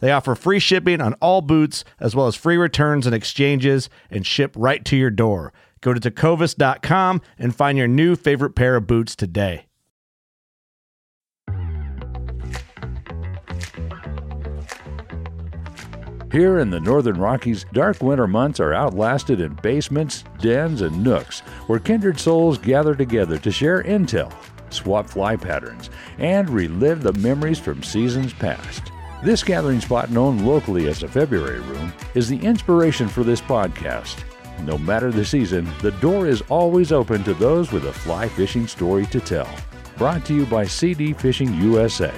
They offer free shipping on all boots, as well as free returns and exchanges, and ship right to your door. Go to tecovas.com and find your new favorite pair of boots today. Here in the Northern Rockies, dark winter months are outlasted in basements, dens, and nooks where kindred souls gather together to share intel, swap fly patterns, and relive the memories from seasons past. This gathering spot, known locally as the February Room, is the inspiration for this podcast. No matter the season, the door is always open to those with a fly fishing story to tell. Brought to you by CD Fishing USA,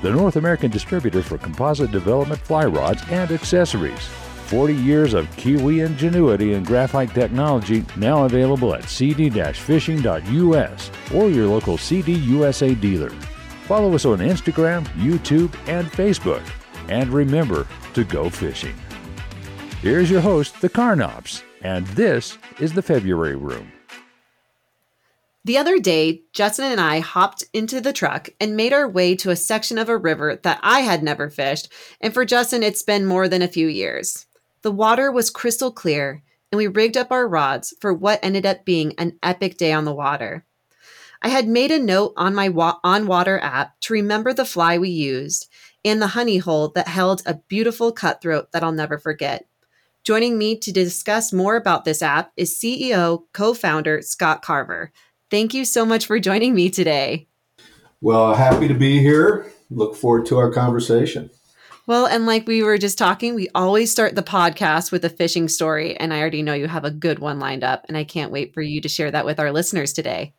the North American distributor for composite development fly rods and accessories. 40 years of Kiwi ingenuity and graphite technology now available at cd-fishing.us or your local CD USA dealer. Follow us on Instagram, YouTube, and Facebook. And remember to go fishing. Here's your host, the Carnops, and this is the February Room. The other day, Justin and I hopped into the truck and made our way to a section of a river that I had never fished, and for Justin, it's been more than a few years. The water was crystal clear, and we rigged up our rods for what ended up being an epic day on the water. I had made a note on my wa- on water app to remember the fly we used and the honey hole that held a beautiful cutthroat that I'll never forget. Joining me to discuss more about this app is CEO co founder Scott Carver. Thank you so much for joining me today. Well, happy to be here. Look forward to our conversation. Well, and like we were just talking, we always start the podcast with a fishing story. And I already know you have a good one lined up. And I can't wait for you to share that with our listeners today.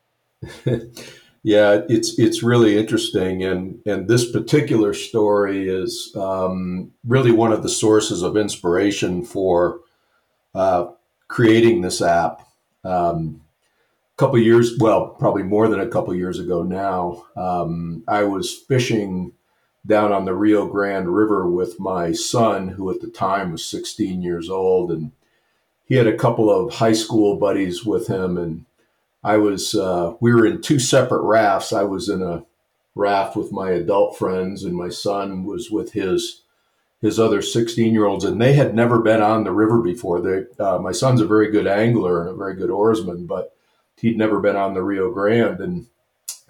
yeah, it's it's really interesting, and and this particular story is um, really one of the sources of inspiration for uh, creating this app. Um, couple years, well, probably more than a couple years ago now, um, I was fishing down on the Rio Grande River with my son, who at the time was 16 years old, and he had a couple of high school buddies with him, and I was uh, we were in two separate rafts. I was in a raft with my adult friends, and my son was with his his other 16 year olds, and they had never been on the river before. They, uh, my son's a very good angler and a very good oarsman, but he'd never been on the Rio Grande, and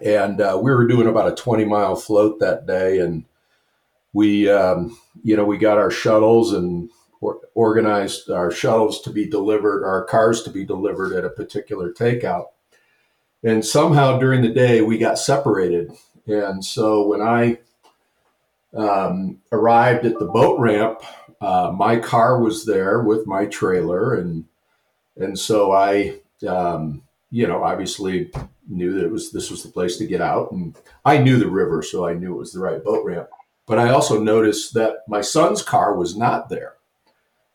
and uh, we were doing about a 20 mile float that day, and we um, you know we got our shuttles and or, organized our shuttles to be delivered, our cars to be delivered at a particular takeout, and somehow during the day we got separated, and so when I um, arrived at the boat ramp, uh, my car was there with my trailer, and and so I um, you know, obviously knew that it was this was the place to get out, and I knew the river, so I knew it was the right boat ramp. But I also noticed that my son's car was not there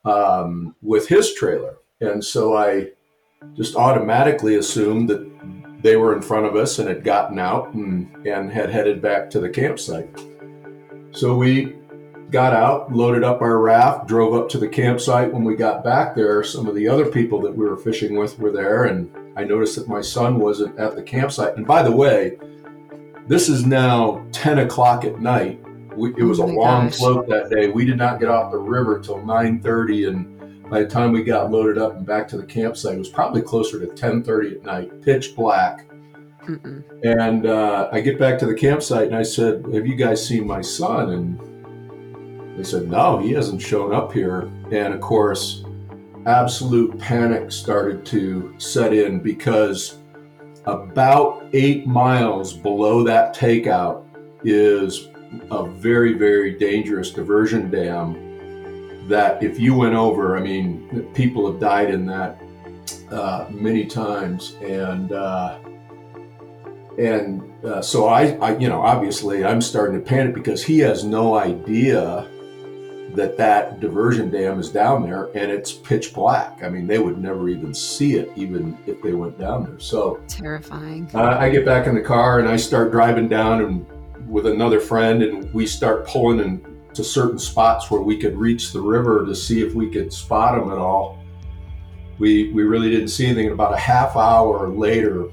um, with his trailer, and so I just automatically assumed that they were in front of us and had gotten out and, and had headed back to the campsite. So we got out, loaded up our raft, drove up to the campsite. When we got back there, some of the other people that we were fishing with were there, and I noticed that my son wasn't at the campsite. And by the way, this is now 10 o'clock at night. We, it was Oh a long gosh. float that day. We did not get off the river till 9:30, and by the time we got loaded up and back to the campsite, it was probably closer to 10:30 at night, pitch black. Mm-mm. And uh, I get back to the campsite and I said, Have you guys seen my son? And they said, No, he hasn't shown up here. And of course, absolute panic started to set in because about eight miles below that takeout is a very, very dangerous diversion dam that if you went over, I mean, people have died in that uh, many times. And, uh, and uh, so I, I, you know, obviously I'm starting to panic because he has no idea that that diversion dam is down there and it's pitch black. I mean, they would never even see it, even if they went down there. So Terrifying. uh, I get back in the car and I start driving down and with another friend, and we start pulling into certain spots where we could reach the river to see if we could spot them at all. We we really didn't see anything. About a half hour later,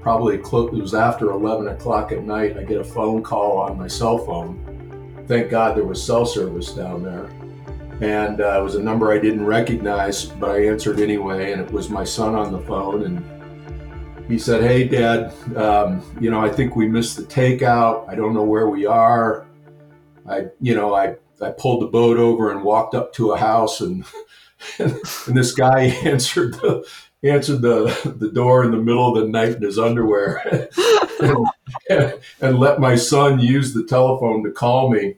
probably close, it was after 11 o'clock at night. I get a phone call on my cell phone. Thank God there was cell service down there. And uh, it was a number I didn't recognize, but I answered anyway. And it was my son on the phone. And he said, Hey, Dad, um, you know, I think we missed the takeout. I don't know where we are. I, you know, I, I pulled the boat over and walked up to a house and, and, this guy answered the, answered the, the door in the middle of the night in his underwear and, and let my son use the telephone to call me.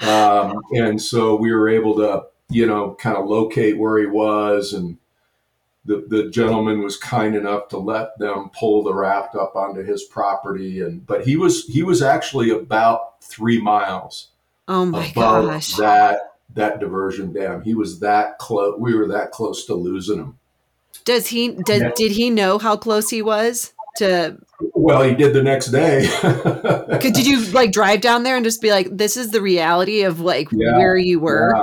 Um, and so we were able to, you know, kind of locate where he was. And the, the gentleman was kind enough to let them pull the raft up onto his property. And, but he was, he was actually about three miles Oh my above gosh. that, that diversion dam. He was that close. We were that close to losing him. Does he did, Yeah. did he know how close he was to Well, he did the next day. could did you like drive down there and just be like this is the reality of like Yeah. where you were? Yeah.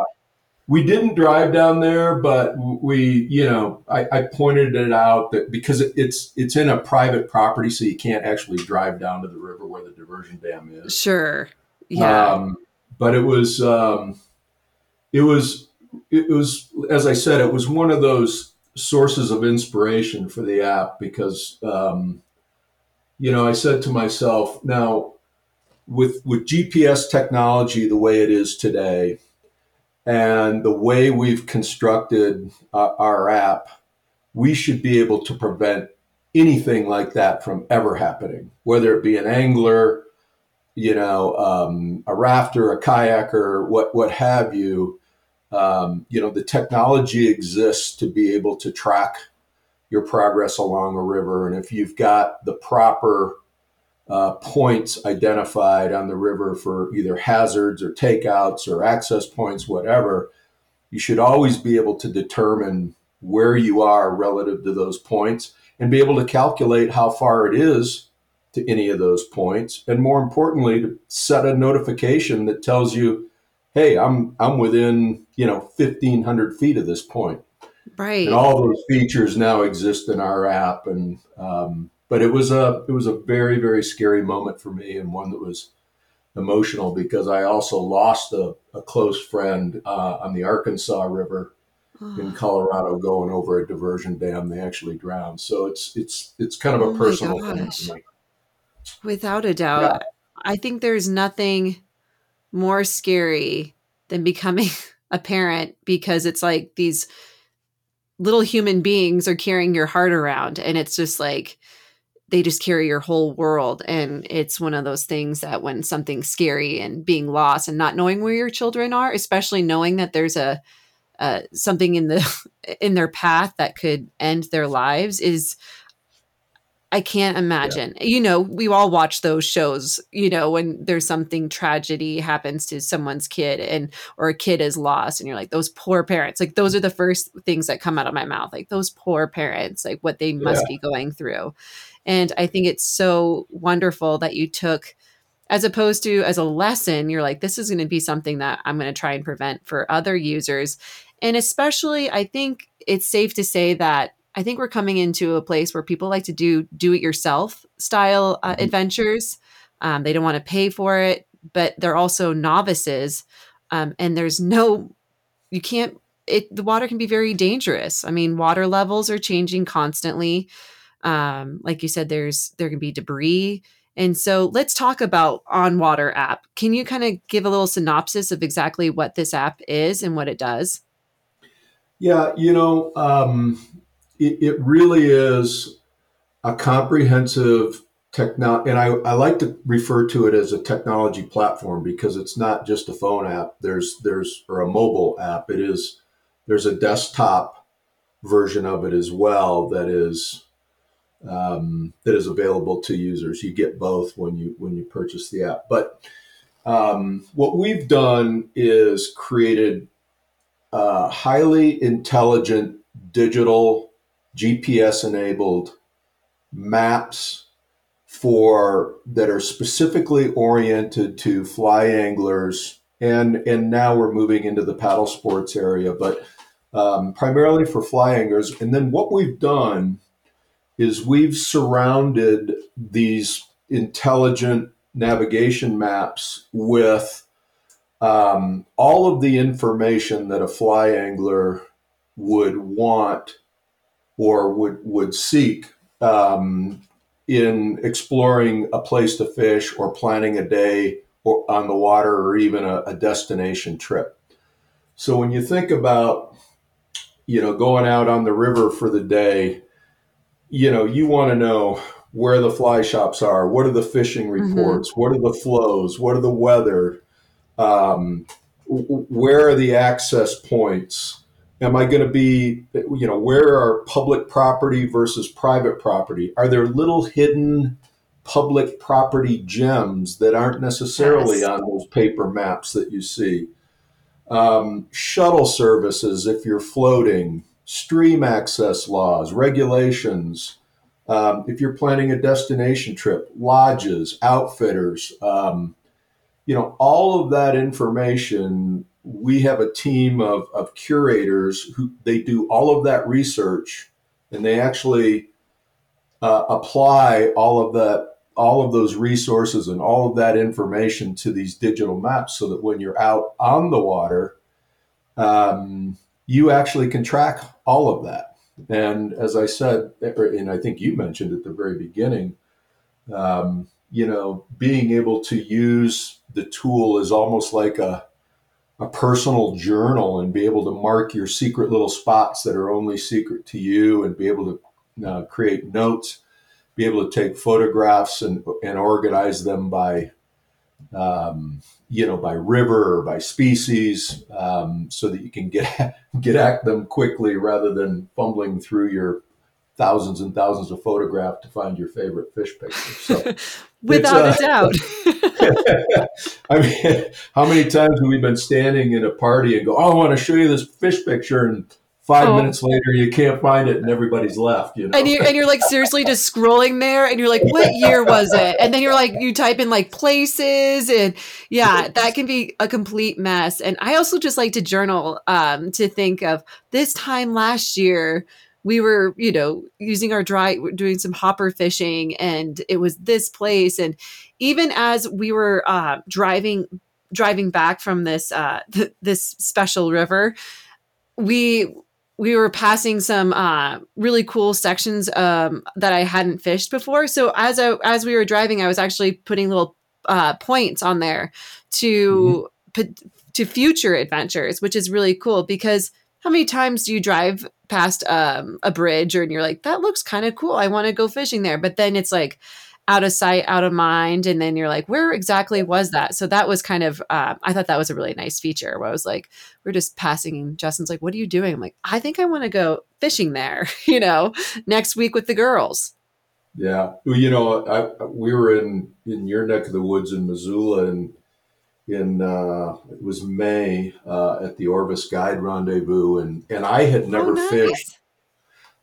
We didn't drive down there, but we, you know, I, I pointed it out that because it, it's it's in a private property, so you can't actually drive down to the river where the diversion dam is. Sure. Yeah. Um, but it was, um, it was, it was, as I said, it was one of those sources of inspiration for the app because, um, you know, I said to myself, now with with GPS technology the way it is today, and the way we've constructed uh, our app, we should be able to prevent anything like that from ever happening, whether it be an angler, you know, um, a rafter, a kayaker, what what have you. Um, you know, the technology exists to be able to track your progress along a river, and if you've got the proper uh, points identified on the river for either hazards or takeouts or access points, whatever, you should always be able to determine where you are relative to those points and be able to calculate how far it is to any of those points. And more importantly, to set a notification that tells you, hey, I'm I'm within, you know, 1500 feet of this point right. and all those features now exist in our app and um, but it was a it was a very very scary moment for me and one that was emotional because I also lost a, a close friend uh, on the Arkansas River in Colorado going over a diversion dam. They actually drowned, so it's it's it's kind of Oh a my personal thing gosh. me. Without a doubt. I think there's nothing more scary than becoming a parent because it's like these little human beings are carrying your heart around and it's just like they just carry your whole world and it's one of those things that when something's scary and being lost and not knowing where your children are especially knowing that there's a uh, something in the in their path that could end their lives is I can't imagine. You know, we all watch those shows, you know, when there's something tragedy happens to someone's kid and or a kid is lost and you're like those poor parents. Like those are the first things that come out of my mouth. Like those poor parents, like what they must be going through. And I think it's so wonderful that you took as opposed to as a lesson, you're like, this is going to be something that I'm going to try and prevent for other users. And especially, I think it's safe to say that I think we're coming into a place where people like to do do it yourself style uh, mm-hmm. adventures. Um, they don't want to pay for it, but they're also novices. Um, and there's no, you can't, it, the water can be very dangerous. I mean, water levels are changing constantly. Um, like you said, there's, there can be debris. And so let's talk about On Water app. Can you kind of give a little synopsis of exactly what this app is and what it does? Yeah, you know, um, it, it really is a comprehensive technology, and I, I like to refer to it as a technology platform because it's not just a phone app. There's there's or a mobile app. It is there's a desktop version of it as well that is um, that is available to users. You get both when you when you purchase the app. But um, what we've done is created a highly intelligent digital GPS enabled maps for that are specifically oriented to fly anglers. And and now we're moving into the paddle sports area but um, primarily for fly anglers. And then what we've done is we've surrounded these intelligent navigation maps with um, all of the information that a fly angler would want or would would seek um, in exploring a place to fish or planning a day or on the water or even a, a destination trip. So when you think about you know going out on the river for the day, you know you want to know where the fly shops are, what are the fishing mm-hmm. reports, mm-hmm. what are the flows, what are the weather, um, where are the access points Am I going to be, you know, where are public property versus private property? Are there little hidden public property gems that aren't necessarily yes. on those paper maps that you see? Um, shuttle services, if you're floating, stream access laws, regulations. Um, if you're planning a destination trip, lodges, outfitters, um, you know, all of that information we have a team of, of curators who they do all of that research and they actually uh, apply all of that all of those resources and all of that information to these digital maps so that when you're out on the water um, you actually can track all of that. And as i said and i think you mentioned at the very beginning um, you know being able to use the tool is almost like a a personal journal and be able to mark your secret little spots that are only secret to you and be able to uh, create notes, be able to take photographs and, and organize them by, um, you know, by river or by species um, so that you can get, get at them quickly rather than fumbling through your thousands and thousands of photographs to find your favorite fish picture. So, without uh, a doubt. I mean, how many times have we been standing in a party and go, "Oh, I want to show you this fish picture," and five oh. minutes later you can't find it and everybody's left you know and you're, and you're like seriously just scrolling there and you're like what year was it and then you're like you type in like places and yeah that can be a complete mess and i also just like to journal um, to think of this time last year we were, you know, using our dry, doing some hopper fishing, and it was this place. And even as we were uh, driving, driving back from this uh, th- this special river, we we were passing some uh, really cool sections um, that I hadn't fished before. So as I, as we were driving, I was actually putting little uh, points on there to mm-hmm. to future adventures, which is really cool because how many times do you drive past um, a bridge or and you're like, that looks kind of cool. I want to go fishing there. But then it's like out of sight, out of mind. And then you're like, where exactly was that? So that was kind of, uh, I thought that was a really nice feature where I was like, we're just passing. And Justin's like, what are you doing? I'm like, I think I want to go fishing there, you know, next week with the girls. Yeah. Well, you know, I, we were in, in your neck of the woods in Missoula and in uh, it was May uh, at the Orvis Guide Rendezvous, and and I had never oh, nice. fished.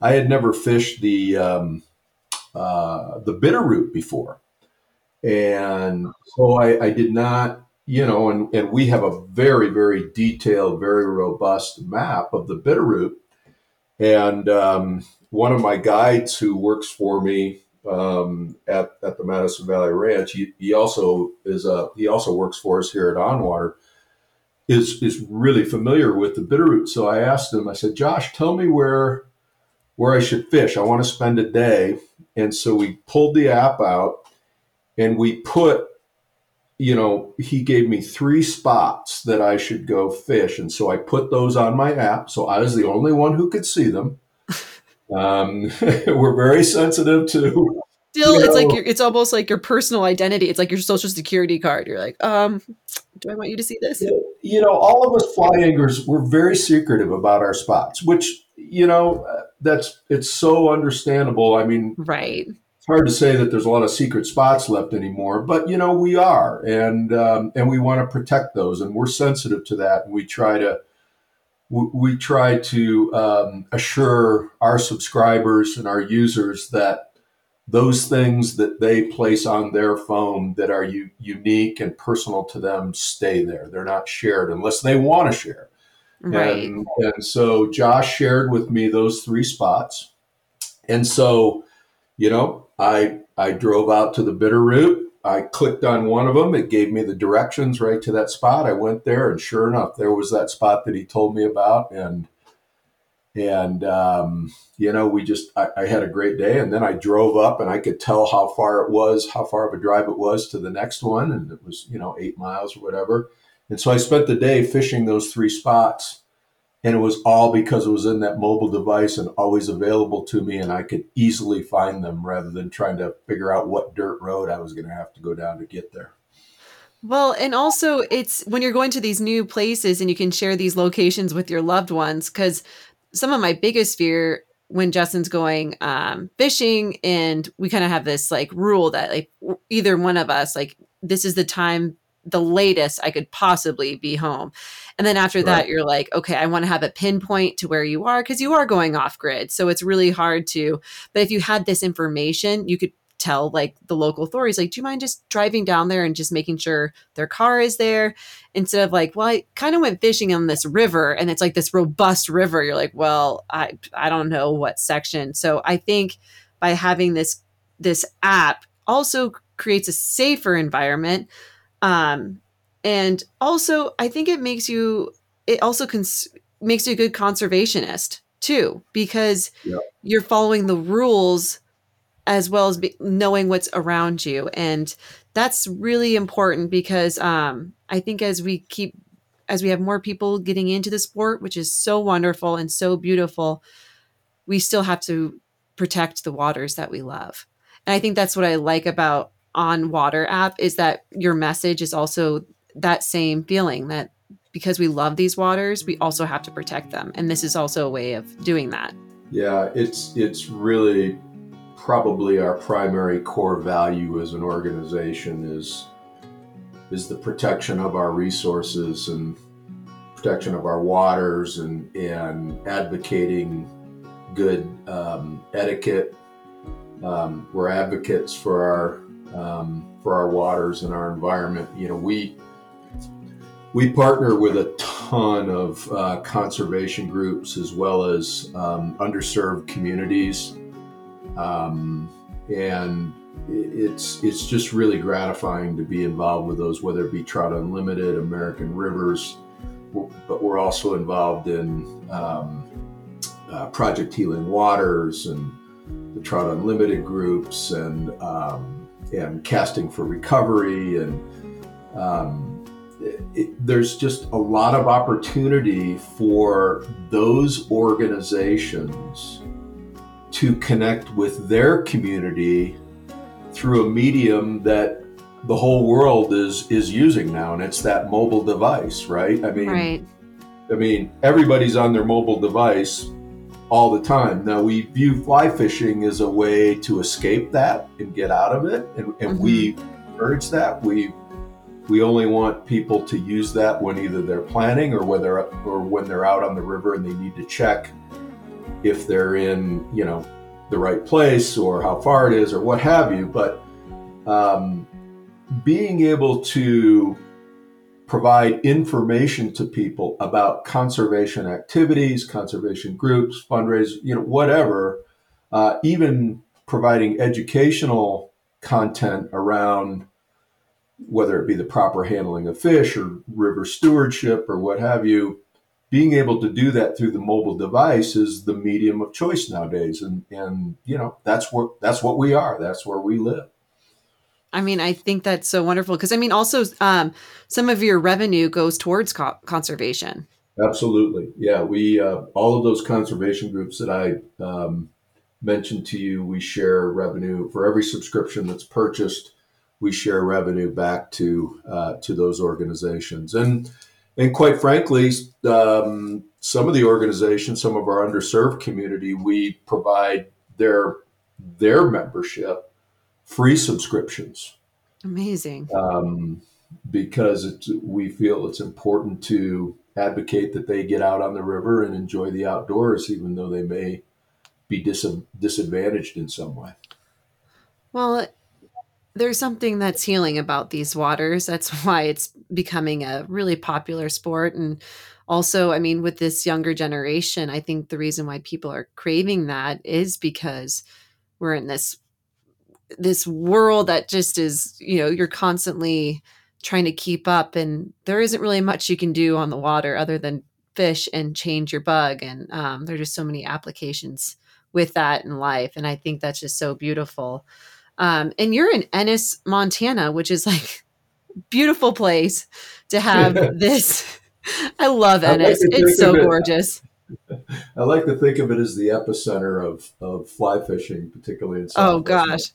I had never fished the um, uh, the Bitterroot before, And so I, I did not, you know, and, and we have a very, very detailed, very robust map of the Bitterroot. And um, one of my guides who works for me um, at, at the Madison Valley Ranch, he, he also is a, he also works for us here at OnWater is is really familiar with the Bitterroot. So I asked him, I said, Josh, tell me where where I should fish. I want to spend a day. And so we pulled the app out and we put, you know, he gave me three spots that I should go fish. And so I put those on my app. So I was the only one who could see them. Um, we're very sensitive to still you know, it's like your, it's almost like your personal identity. It's like your social security card. You're like um do i want you to see this? You know all of us fly anglers we're very secretive about our spots which you know that's it's so understandable. I mean right. it's hard to say that there's a lot of secret spots left anymore but you know we are. And um, and we want to protect those and we're sensitive to that and we try to we try to um, assure our subscribers and our users that those things that they place on their phone that are u- unique and personal to them stay there. They're not shared unless they want to share. Right. And, and so Josh shared with me those three spots. And so, you know, I I drove out to the Bitterroot. I clicked on one of them. It gave me the directions right to that spot. I went there, and sure enough, there was that spot that he told me about. And and um, you know we just I, I, had a great day and then i drove up and i could tell how far it was how far of a drive it was to the next one and it was you know eight miles or whatever and so i spent the day fishing those three spots and it was all because it was in that mobile device and always available to me and i could easily find them rather than trying to figure out what dirt road i was going to have to go down to get there. Well, and also it's when you're going to these new places and you can share these locations with your loved ones because some of my biggest fear when Justin's going um, fishing, and we kind of have this like rule that like either one of us like this is the time the latest I could possibly be home. And then after right. that, you're like, okay, I want to have a pinpoint to where you are because you are going off grid. So it's really hard to, but if you had this information, you could tell like the local authorities like do you mind just driving down there and just making sure their car is there instead of like well i kind of went fishing on this river and it's like this robust river you're like well i i don't know what section so i think by having this this app also creates a safer environment um and also i think it makes you it also cons- makes you a good conservationist too because yep. you're following the rules as well as be, knowing what's around you and that's really important because um, i think as we keep as we have more people getting into the sport which is so wonderful and so beautiful we still have to protect the waters that we love and i think that's what i like about OnWater app is that your message is also that same feeling that because we love these waters we also have to protect them and this is also a way of doing that yeah it's it's really probably our primary core value as an organization is is the protection of our resources and protection of our waters and and advocating good um, etiquette. Um, we're advocates for our um, for our waters and our environment. You know, we we partner with a ton of uh, conservation groups as well as um, underserved communities um, and it's it's just really gratifying to be involved with those, whether it be Trout Unlimited, American Rivers, but we're also involved in um, uh, Project Healing Waters and the Trout Unlimited groups and um, and Casting for Recovery and um, it, it, there's just a lot of opportunity for those organizations to connect with their community through a medium that the whole world is is using now and it's that mobile device right i mean right. i mean everybody's on their mobile device all the time now we view fly fishing as a way to escape that and get out of it and, and mm-hmm. we urge that we we only want people to use that when either they're planning or whether or when they're out on the river and they need to check if they're in, you know, the right place or how far it is or what have you. But um, being able to provide information to people about conservation activities, conservation groups, fundraisers, you know, whatever, uh, even providing educational content around whether it be the proper handling of fish or river stewardship or what have you, being able to do that through the mobile device is the medium of choice nowadays. And, and you know, that's what, that's what we are. That's where we live. I mean, I think that's so wonderful because I mean, also um, some of your revenue goes towards co- conservation. Absolutely, yeah. We uh, all of those conservation groups that I um, mentioned to you, we share revenue for every subscription that's purchased. We share revenue back to uh, to those organizations, and and quite frankly, um, some of the organizations, some of our underserved community, we provide their their membership free subscriptions. Amazing. Um, because it's, we feel it's important to advocate that they get out on the river and enjoy the outdoors, even though they may be dis- disadvantaged in some way. Well, there's something that's healing about these waters. That's why it's becoming a really popular sport. And also, I mean, with this younger generation, I think the reason why people are craving that is because we're in this this world that just is you know you're constantly trying to keep up and there isn't really much you can do on the water other than fish and change your bug and um, are just so many applications with that in life and i think that's just so beautiful. Um, and you're in ennis montana which is like beautiful place to have this. I love ennis. like it's so gorgeous I like to think of it as the epicenter of, of fly fishing, particularly in South Oh gosh.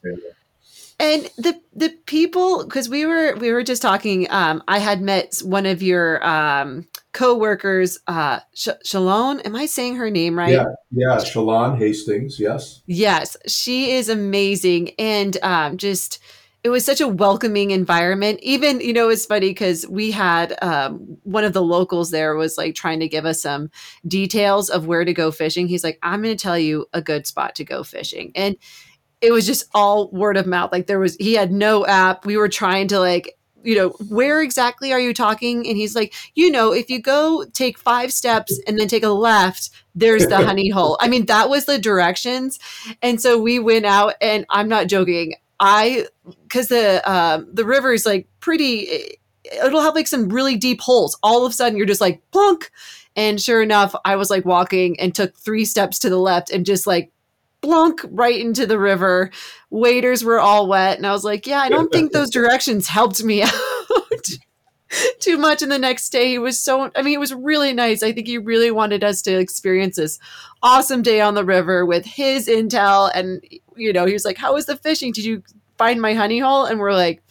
And the the people because we were we were just talking um I had met one of your um co-workers uh Sh- Shalon am I saying her name right? Yeah, yeah, Shalon Hastings, yes. Yes, she is amazing and um just it was such a welcoming environment. Even, you know, it's funny because we had um, one of the locals there was like trying to give us some details of where to go fishing. He's like, I'm going to tell you a good spot to go fishing. And it was just all word of mouth. Like there was, he had no app. We were trying to like, you know, where exactly are you talking? And he's like, you know, if you go take five steps and then take a left, there's the honey hole. I mean, that was the directions. And so we went out and I'm not joking. I because the um, the river is like pretty. It'll have like some really deep holes. All of a sudden, you're just like plunk, and sure enough, I was like walking and took three steps to the left and just like blunk right into the river. Waders were all wet, and I was like, yeah, I don't think those directions helped me out. too much and the next day he was so i mean it was really nice. I think he really wanted us to experience this awesome day on the river with his intel and you know he was like how was the fishing? Did you find my honey hole? And we're like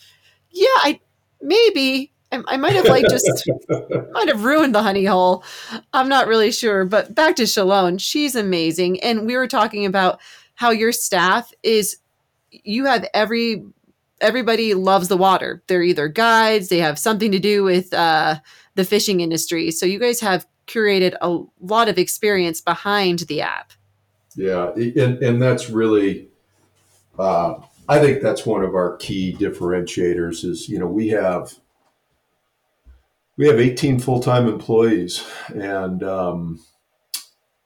yeah i maybe. I, I might have like just might have ruined the honey hole. I'm not really sure. But back to shalon she's amazing. And we were talking about how your staff is you have every everybody loves the water. They're either guides, they have something to do with uh, the fishing industry. So you guys have curated a lot of experience behind the app. Yeah, and, and that's really, uh, I think that's one of our key differentiators. Is you know we have we have 18 full-time employees, and um,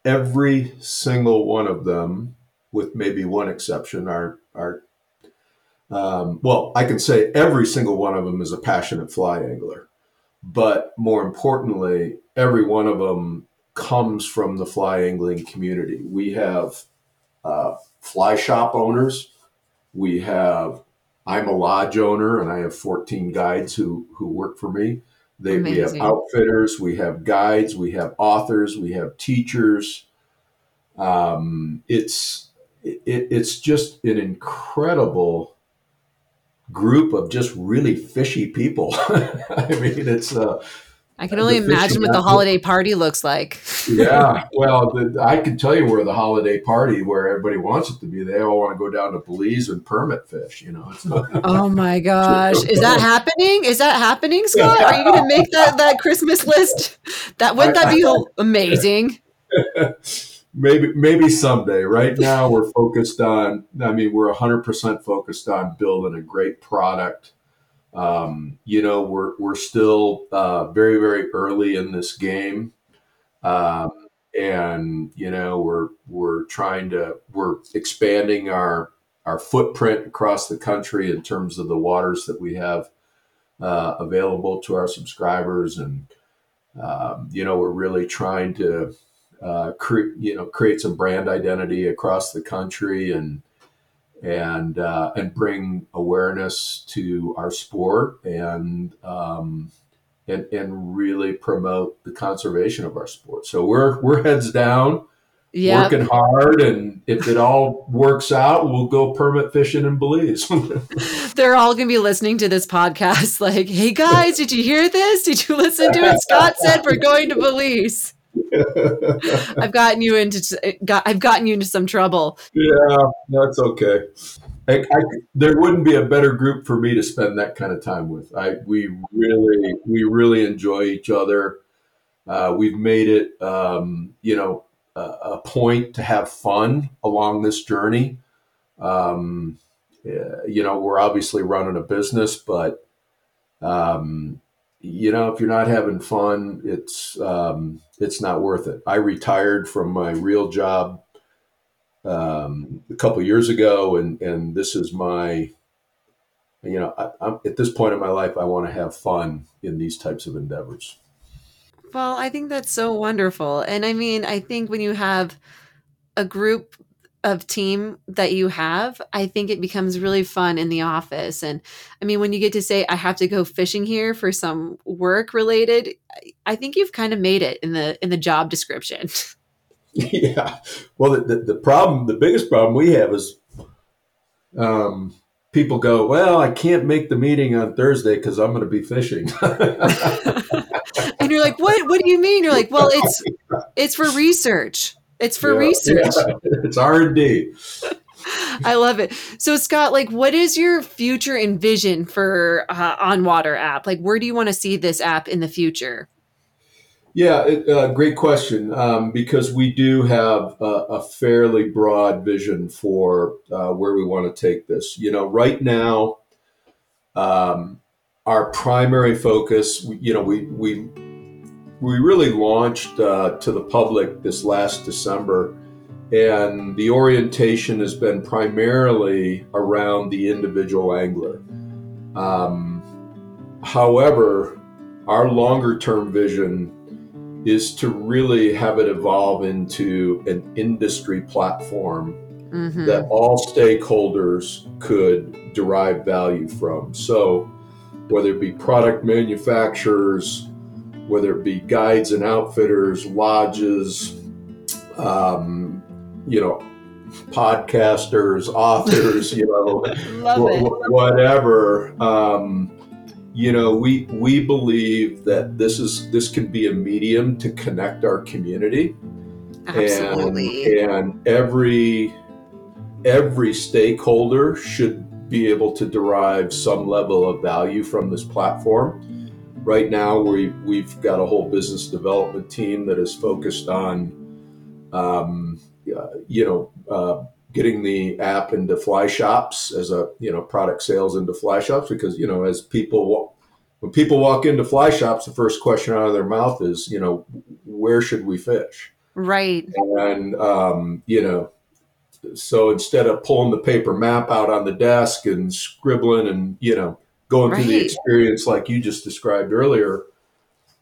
every single one of them, with maybe one exception, are are um, well, I can say every single one of them is a passionate fly angler, but more importantly, every one of them comes from the fly angling community. We have uh, fly shop owners. We have I'm a lodge owner, and I have 14 guides who who work for me. They, we have outfitters, we have guides, we have authors, we have teachers. Um, it's it, it's just an incredible group of just really fishy people. I mean, it's. Uh, I can only imagine what the holiday party looks like. yeah, well, the, I can tell you where the holiday party, where everybody wants it to be. They all want to go down to Belize and permit fish. You know. oh my gosh, is that happening? Is that happening, Scott? Are you going to make that that Christmas list? That wouldn't that be amazing? Maybe maybe someday. Right now, we're focused on. I mean, we're hundred percent focused on building a great product Um, you know, we're we're still uh, very very early in this game, um, and you know we're we're trying to we're expanding our our footprint across the country in terms of the waters that we have uh, available to our subscribers, and um, you know we're really trying to uh, cre- you know create some brand identity across the country and and uh, and bring awareness to our sport and um, and and really promote the conservation of our sport. So we're we're heads down, Yep. working hard, and if it all works out, we'll go permit fishing in Belize. They're all going to be listening to this podcast like, hey guys, did you hear this? Did you listen to what Scott said? We're going to Belize. I've gotten you into got, I've gotten you into some trouble. yeah, that's okay. I, I, there wouldn't be a better group for me to spend that kind of time with. I we really we really enjoy each other. Uh, we've made it, um, you know, a, a point to have fun along this journey. Um, you know, we're obviously running a business, but um, you know, if you're not having fun, it's um, it's not worth it. I retired from my real job um, a couple years ago, and and this is my, you know, I, I'm at this point in my life, I want to have fun in these types of endeavors. Well, I think that's so wonderful. And I mean, I think when you have a group of team that you have, I think it becomes really fun in the office. And I mean, when you get to say, I have to go fishing here for some work related, I- think you've kind of made it in the in the job description. yeah. Well, the, the, the problem, the biggest problem we have is um, people go, well, I can't make the meeting on Thursday because I'm going to be fishing. and you're like, what what do you mean? You're like, well, it's it's for research. It's for Yeah, research. yeah. It's R and D. I love it. So Scott, like what is your future and vision for uh, On Water app? Like where do you want to see this app in the future? Yeah, it, uh, great question. Um, because we do have a, a fairly broad vision for uh, where we want to take this. You know, right now, um, our primary focus, you know, we we we really launched uh, to the public this last December, and the orientation has been primarily around the individual angler. Um, however, our longer term vision is to really have it evolve into an industry platform Mhm. that all stakeholders could derive value from. So, whether it be product manufacturers, whether it be guides and outfitters, lodges, um, you know, podcasters, authors, you know, wh- wh- whatever. Um, you know, we we believe that this is this can be a medium to connect our community Absolutely. and, and every every stakeholder should be able to derive some level of value from this platform. Right now, we we've got a whole business development team that is focused on, um, uh, you know, uh, getting the app into fly shops as a you know product sales into fly shops because you know as people when people walk into fly shops, the first question out of their mouth is you know where should we fish right. and um, you know so instead of pulling the paper map out on the desk and scribbling and you know going through the experience like you just described earlier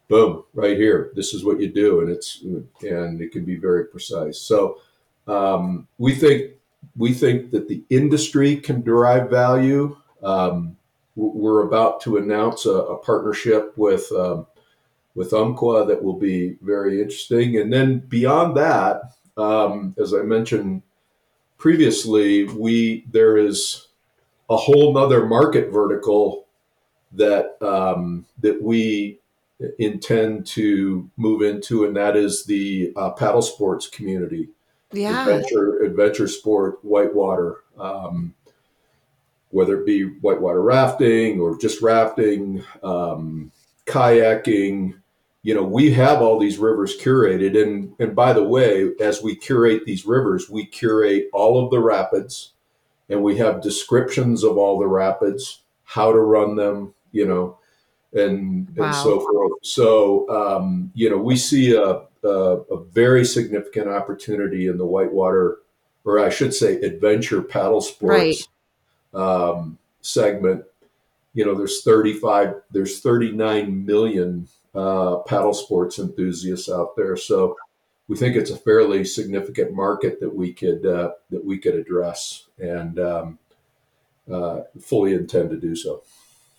boom right here this is what you do and it's and it can be very precise. So um, we think we think that the industry can derive value. Um, we're about to announce a, a partnership with um, with Umpqua that will be very interesting. And then beyond that, um, as I mentioned previously, we there is a whole nother market vertical that um, that we intend to move into, and that is the uh, paddle sports community Yeah. adventure adventure sport whitewater um, whether it be whitewater rafting or just rafting um, kayaking you know we have all these rivers curated and and by the way as we curate these rivers we curate all of the rapids and we have descriptions of all the rapids how to run them you know, and Wow. and so forth. So um, you know, we see a, a a very significant opportunity in the whitewater, or I should say, adventure paddle sports um, segment. You know, there's 35, there's 39 million uh, paddle sports enthusiasts out there. So we think it's a fairly significant market that we could uh, that we could address, and um, uh, fully intend to do so.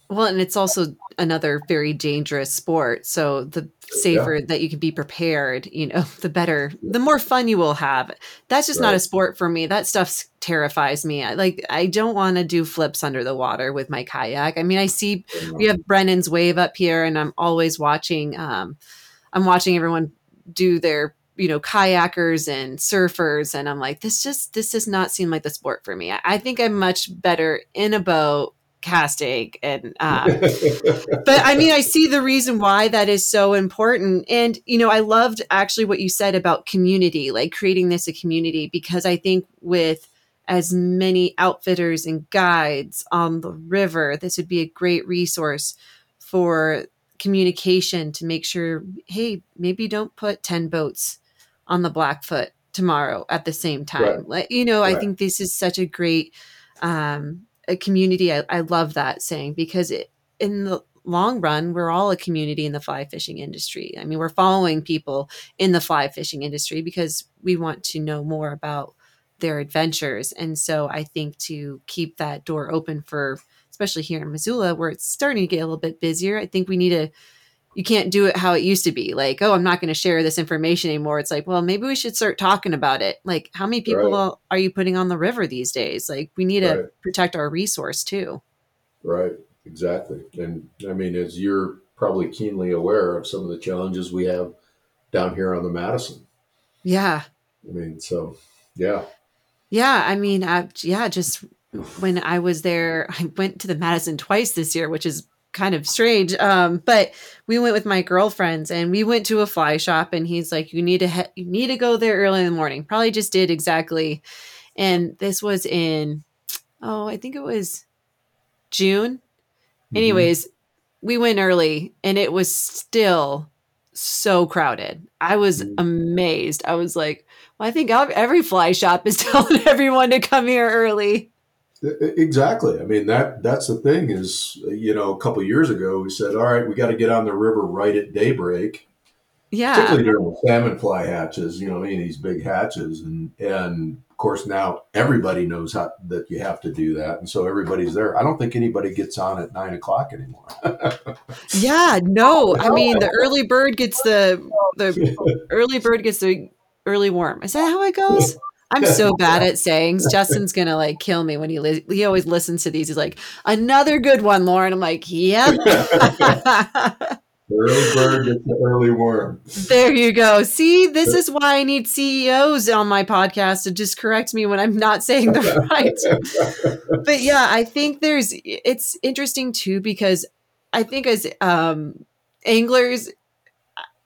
Well, and it's also another very dangerous sport. So the safer that you can be prepared, you know, the better, the more fun you will have. That's just not a sport for me. That stuff terrifies me. I, like, I don't want to do flips under the water with my kayak. I mean, I see we have Brennan's wave up here, and I'm always watching. Um, I'm watching everyone do their, you know, kayakers and surfers, and I'm like, this just this does not seem like the sport for me. I, I think I'm much better in a boat casting and um, but I mean, I see the reason why that is so important. And, you know, I loved actually what you said about community, like creating this a community, because I think with as many outfitters and guides on the river, this would be a great resource for communication to make sure, hey, maybe don't put 10 boats on the Blackfoot tomorrow at the same time. Right. Like, you know, I think this is such a great um a community. I, I love that saying because it in the long run, we're all a community in the fly fishing industry. I mean, we're following people in the fly fishing industry because we want to know more about their adventures. And so I think to keep that door open for, especially here in Missoula, where it's starting to get a little bit busier, I think we need to. You can't do it how it used to be. Like, oh, I'm not going to share this information anymore. It's like, well, maybe we should start talking about it. Like, how many people Right. are you putting on the river these days? Like, we need to protect our resource too. Right, exactly. And I mean, as you're probably keenly aware of some of the challenges we have down here on the Madison. Yeah. I mean, so yeah, Yeah, I mean, I, yeah, just when I was there, I went to the Madison twice this year, which is kind of strange. Um, but we went with my girlfriends and we went to a fly shop, and he's like, "You need to he- you need to go there early in the morning." Probably just did exactly. And this was in, oh, I think it was June. Mm-hmm. Anyways, we went early, and it was still so crowded. I was Mhm. amazed. I was like, well, I think every fly shop is telling everyone to come here early. Exactly. I mean that that's the thing is you know a couple years ago we said all right we got to get on the river right at daybreak Yeah. particularly during the salmon fly hatches you know I mean these big hatches and and of course now everybody knows how that you have to do that and so everybody's there I don't think anybody gets on at nine o'clock anymore Yeah. No, I mean, the early bird gets the, the early bird gets the early worm. Is that how it goes? I'm so bad at sayings. Justin's gonna like kill me when he li- he always listens to these. He's like, another good one, Lauren. I'm like, yep. early bird gets the early worm There you go. See, this is why I need CEOs on my podcast to just correct me when I'm not saying the right. But yeah, I think there's it's interesting too because I think as um anglers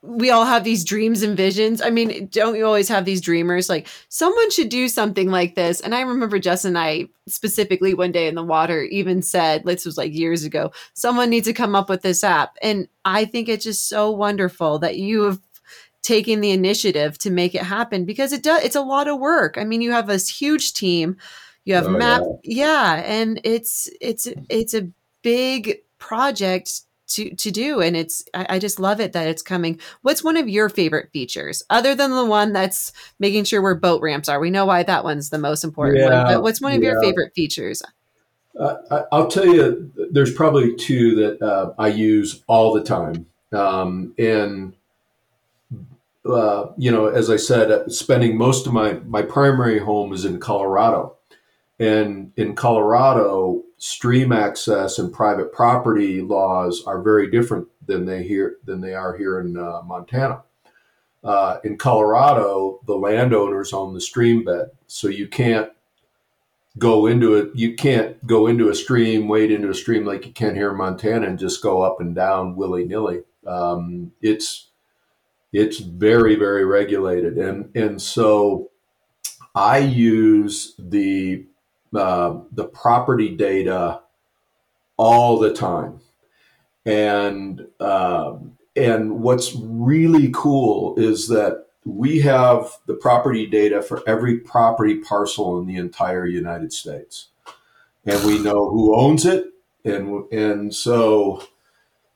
we all have these dreams and visions. I mean, don't you always have these dreamers like someone should do something like this? And I remember Justin and I specifically one day in the water even said, this was like years ago, someone needs to come up with this app. And I think it's just so wonderful that you have taken the initiative to make it happen because it does it's a lot of work. I mean, you have this huge team, you have Oh, map yeah, and it's it's it's a big project to to do and it's I, I just love it that it's coming what's one of your favorite features other than the one that's making sure where boat ramps are we know why that one's the most important one but what's one of your favorite features Uh, I- I'll tell you, there's probably two that uh, I use all the time. Um, and, uh, you know, as I said, uh, spending most of my, my primary home is in Colorado. And in Colorado, stream access and private property laws are very different than they here than they are here in uh, Montana. Uh, in Colorado, the landowners own the stream bed, so you can't go into it. You can't go into a stream, wade into a stream like you can here in Montana, and just go up and down willy nilly. Um, it's it's very very regulated, and and so I use the uh, the property data all the time. and um, and what's really cool is that we have the property data for every property parcel in the entire United States, and we know who owns it, and and so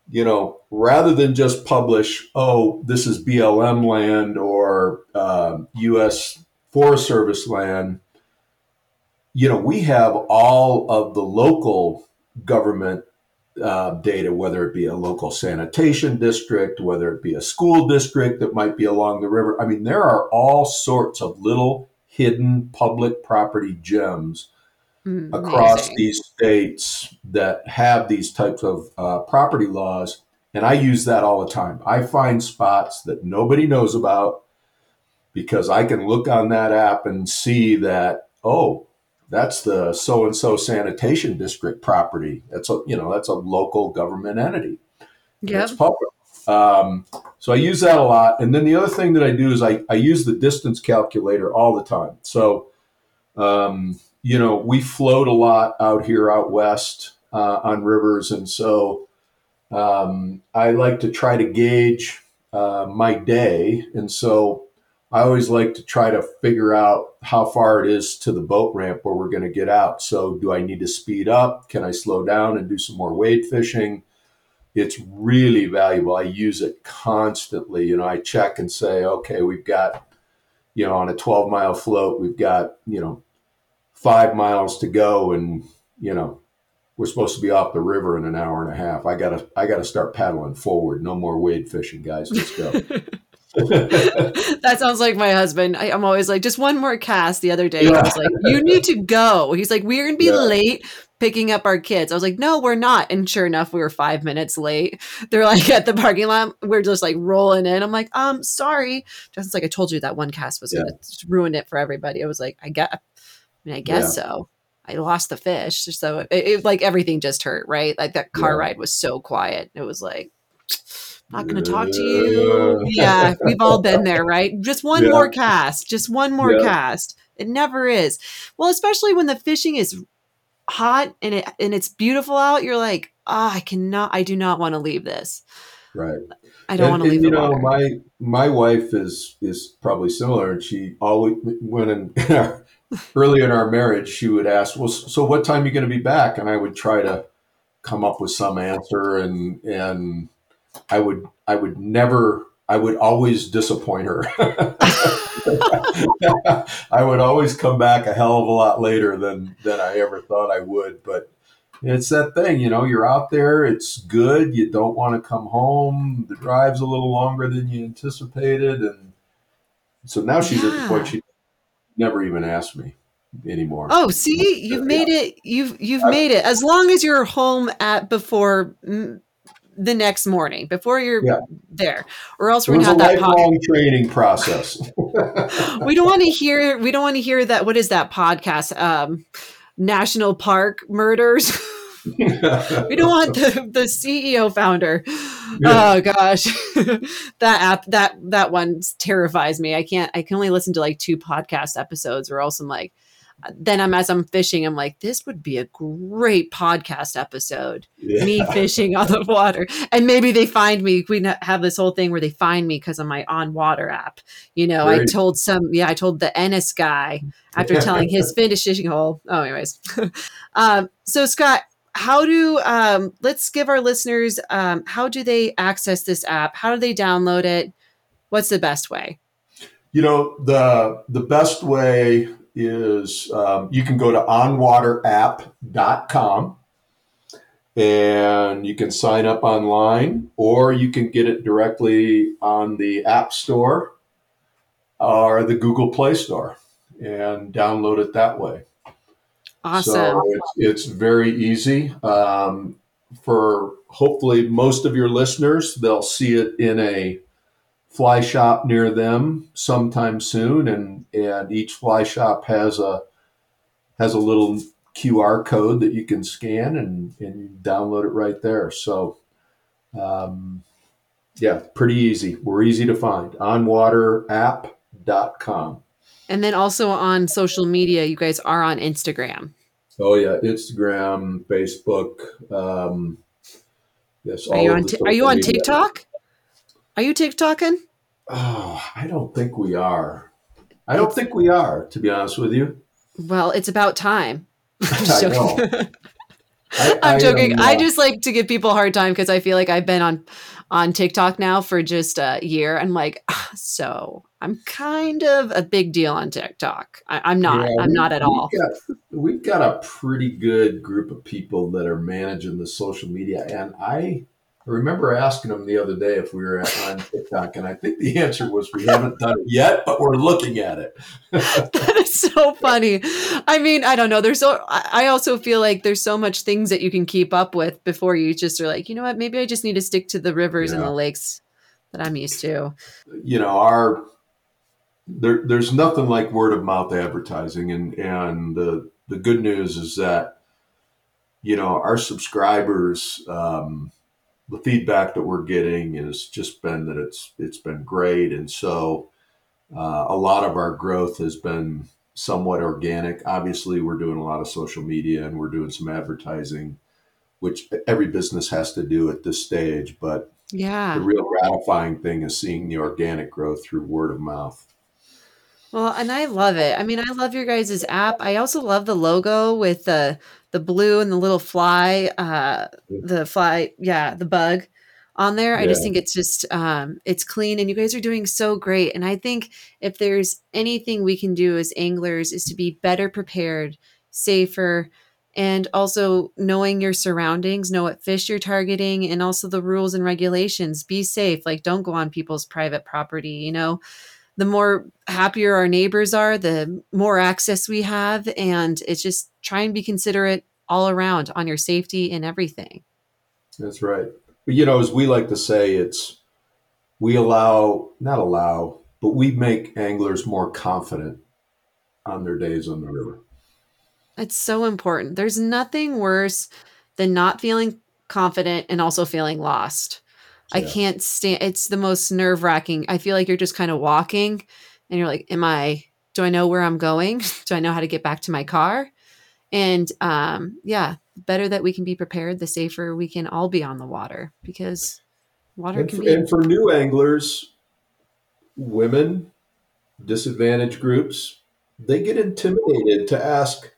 you know, rather than just publish, oh, this is BLM land or uh, U.S. Forest Service land, you know, we have all of the local government uh, data, whether it be a local sanitation district, whether it be a school district that might be along the river. I mean, there are all sorts of little hidden public property gems mm, across these states that have these types of uh, property laws. And I use that all the time. I find spots that nobody knows about because I can look on that app and see that, oh, that's the so and so sanitation district property. That's a you know that's a local government entity. Yeah, it's public. Um, so I use that a lot. And then the other thing that I do is I, I use the distance calculator all the time. So um, you know we float a lot out here out west uh, on rivers, and so um, I like to try to gauge uh, my day, and so I always like to try to figure out how far it is to the boat ramp where we're going to get out. So, do I need to speed up? Can I slow down and do some more wade fishing? It's really valuable. I use it constantly. You know, I check and say, okay, we've got, you know, on a 12 mile float, we've got, you know, five miles to go. And, you know, we're supposed to be off the river in an hour and a half. I gotta, I gotta start paddling forward. No more wade fishing, guys. Let's go. that sounds like my husband. I, am always like, just one more cast. The other day, yeah. I was like, you need to go. He's like, we're gonna be yeah. late picking up our kids. I was like, no, we're not. And sure enough, we were five minutes late. They're like at the parking lot. We're just like rolling in. I'm like, um, sorry. Justin's like, I told you that one cast was yeah. gonna ruin it for everybody. I was like, I get. I mean, I guess so. I lost the fish, so it, it, like everything just hurt, right? Like that car ride was so quiet. It was like not going to talk to you. Yeah, we've all been there, right? Just one yeah. more cast, just one more yeah. cast. It never is. Well, especially when the fishing is hot and it and it's beautiful out, you're like, oh, I cannot, I do not want to leave this. Right. I don't want to leave. You know, water. my my wife is is probably similar, and she always when in, in our, early in our marriage, she would ask, "Well, so what time are you going to be back?" And I would try to come up with some answer, and and I would I would never I would always disappoint her. I would always come back a hell of a lot later than than I ever thought I would, but it's that thing, you know, you're out there, it's good, you don't want to come home, the drive's a little longer than you anticipated and so now she's yeah. at the point she never even asked me anymore. Oh, see, you've made it. You've you've made it. As long as you're home at before the next morning before you're yeah. there, or else we're have that lifelong training process. we don't want to hear. We don't want to hear that. What is that podcast? Um, National Park Murders. we don't want the, the CEO founder. Yeah. Oh gosh, that app that that one terrifies me. I can't. I can only listen to like two podcast episodes, or else I'm like, then I'm as I'm fishing, I'm like, this would be a great podcast episode. Yeah. Me fishing on the water, and maybe they find me. We have this whole thing where they find me because of my on water app. You know, I told some, yeah, I told the Ennis guy after telling his fishing hole. Oh, anyways, um, so Scott, how do um, let's give our listeners um, how do they access this app? How do they download it? What's the best way? You know the the best way is um, you can go to onwaterapp.com and you can sign up online or you can get it directly on the App Store or the Google Play Store and download it that way. Awesome. So it's, it's very easy. Um, for hopefully most of your listeners, they'll see it in a fly shop near them sometime soon, and and each fly shop has a has a little QR code that you can scan and and download it right there. So, um, yeah, pretty easy. We're easy to find. Onwaterapp.com. And then also on social media, you guys are on Instagram. Oh yeah, Instagram, Facebook. Um, Yes. Are you on? T- are you on TikTok? Are you TikToking? Oh, I don't think we are. I don't think we are, to be honest with you. Well, it's about time. I'm I know. I, I'm joking. am, I uh, just like to give people a hard time because I feel like I've been on on TikTok now for just a year. And like, so I'm kind of a big deal on TikTok. I, I'm not. yeah, I'm we- not at we've all. got- we've got a pretty good group of people that are managing the social media, and I remember asking them the other day if we were on TikTok, and I think the answer was we haven't done it yet, but we're looking at it. that is so funny. I mean, I don't know. There's so I I also feel like there's so much things that you can keep up with before you just are like, you know what? Maybe I just need to stick to the rivers and the lakes that I'm used to. you know our there there's nothing like word of mouth advertising and and the the good news is that you know our subscribers um the feedback that we're getting has just been that it's it's been great and so uh, a lot of our growth has been somewhat organic obviously we're doing a lot of social media and we're doing some advertising which every business has to do at this stage but Yeah. the real gratifying thing is seeing the organic growth through word of mouth. Well, and I love it. I mean, I love your guys' app. I also love the logo with the the blue and the little fly, uh, the fly, yeah, the bug on there. I just think it's just um, it's clean, and you guys are doing so great. And I think if there's anything we can do as anglers is to be better prepared, safer, and also knowing your surroundings, know what fish you're targeting, and also the rules and regulations. Be safe. Like, don't go on people's private property. You know the more happier our neighbors are, the more access we have. And it's just try and be considerate all around on your safety and everything. That's right. But you know, as we like to say, it's we allow, not allow, but we make anglers more confident on their days on the river. It's so important. There's nothing worse than not feeling confident and also feeling lost. I Yeah. can't stand it's the most nerve wracking. I feel like you're just kind of walking and you're like, Am I do I know where I'm going? do I know how to get back to my car? And um yeah, better that we can be prepared, the safer we can all be on the water because water And can for, be and for new anglers, women, disadvantaged groups, they get intimidated to ask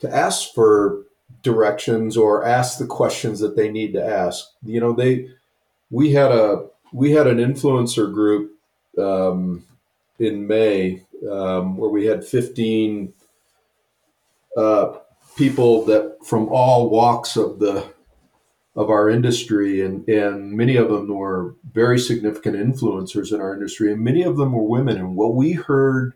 to ask for directions or ask the questions that they need to ask. You know, they we had a we had an influencer group um, in May um, where we had 15 uh, people that from all walks of the of our industry and and many of them were very significant influencers in our industry and many of them were women and what we heard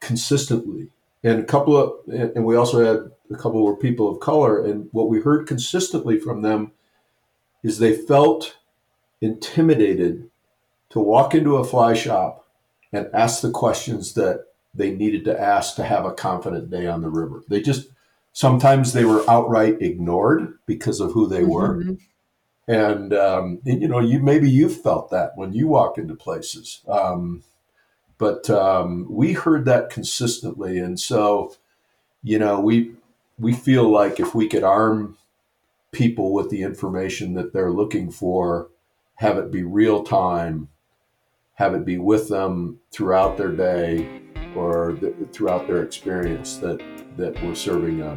consistently and a couple of and we also had a couple were people of color and what we heard consistently from them is they felt intimidated to walk into a fly shop and ask the questions that they needed to ask to have a confident day on the river. They just sometimes they were outright ignored because of who they were. Mhm. and, um, and, you know you maybe you felt that when you walk into places. Um, but um, we heard that consistently. And so you know we we feel like if we could arm people with the information that they're looking for have it be real time have it be with them throughout their day or th- throughout their experience that that we're serving a,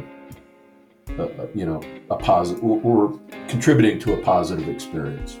a, a you know a positive we're contributing to a positive experience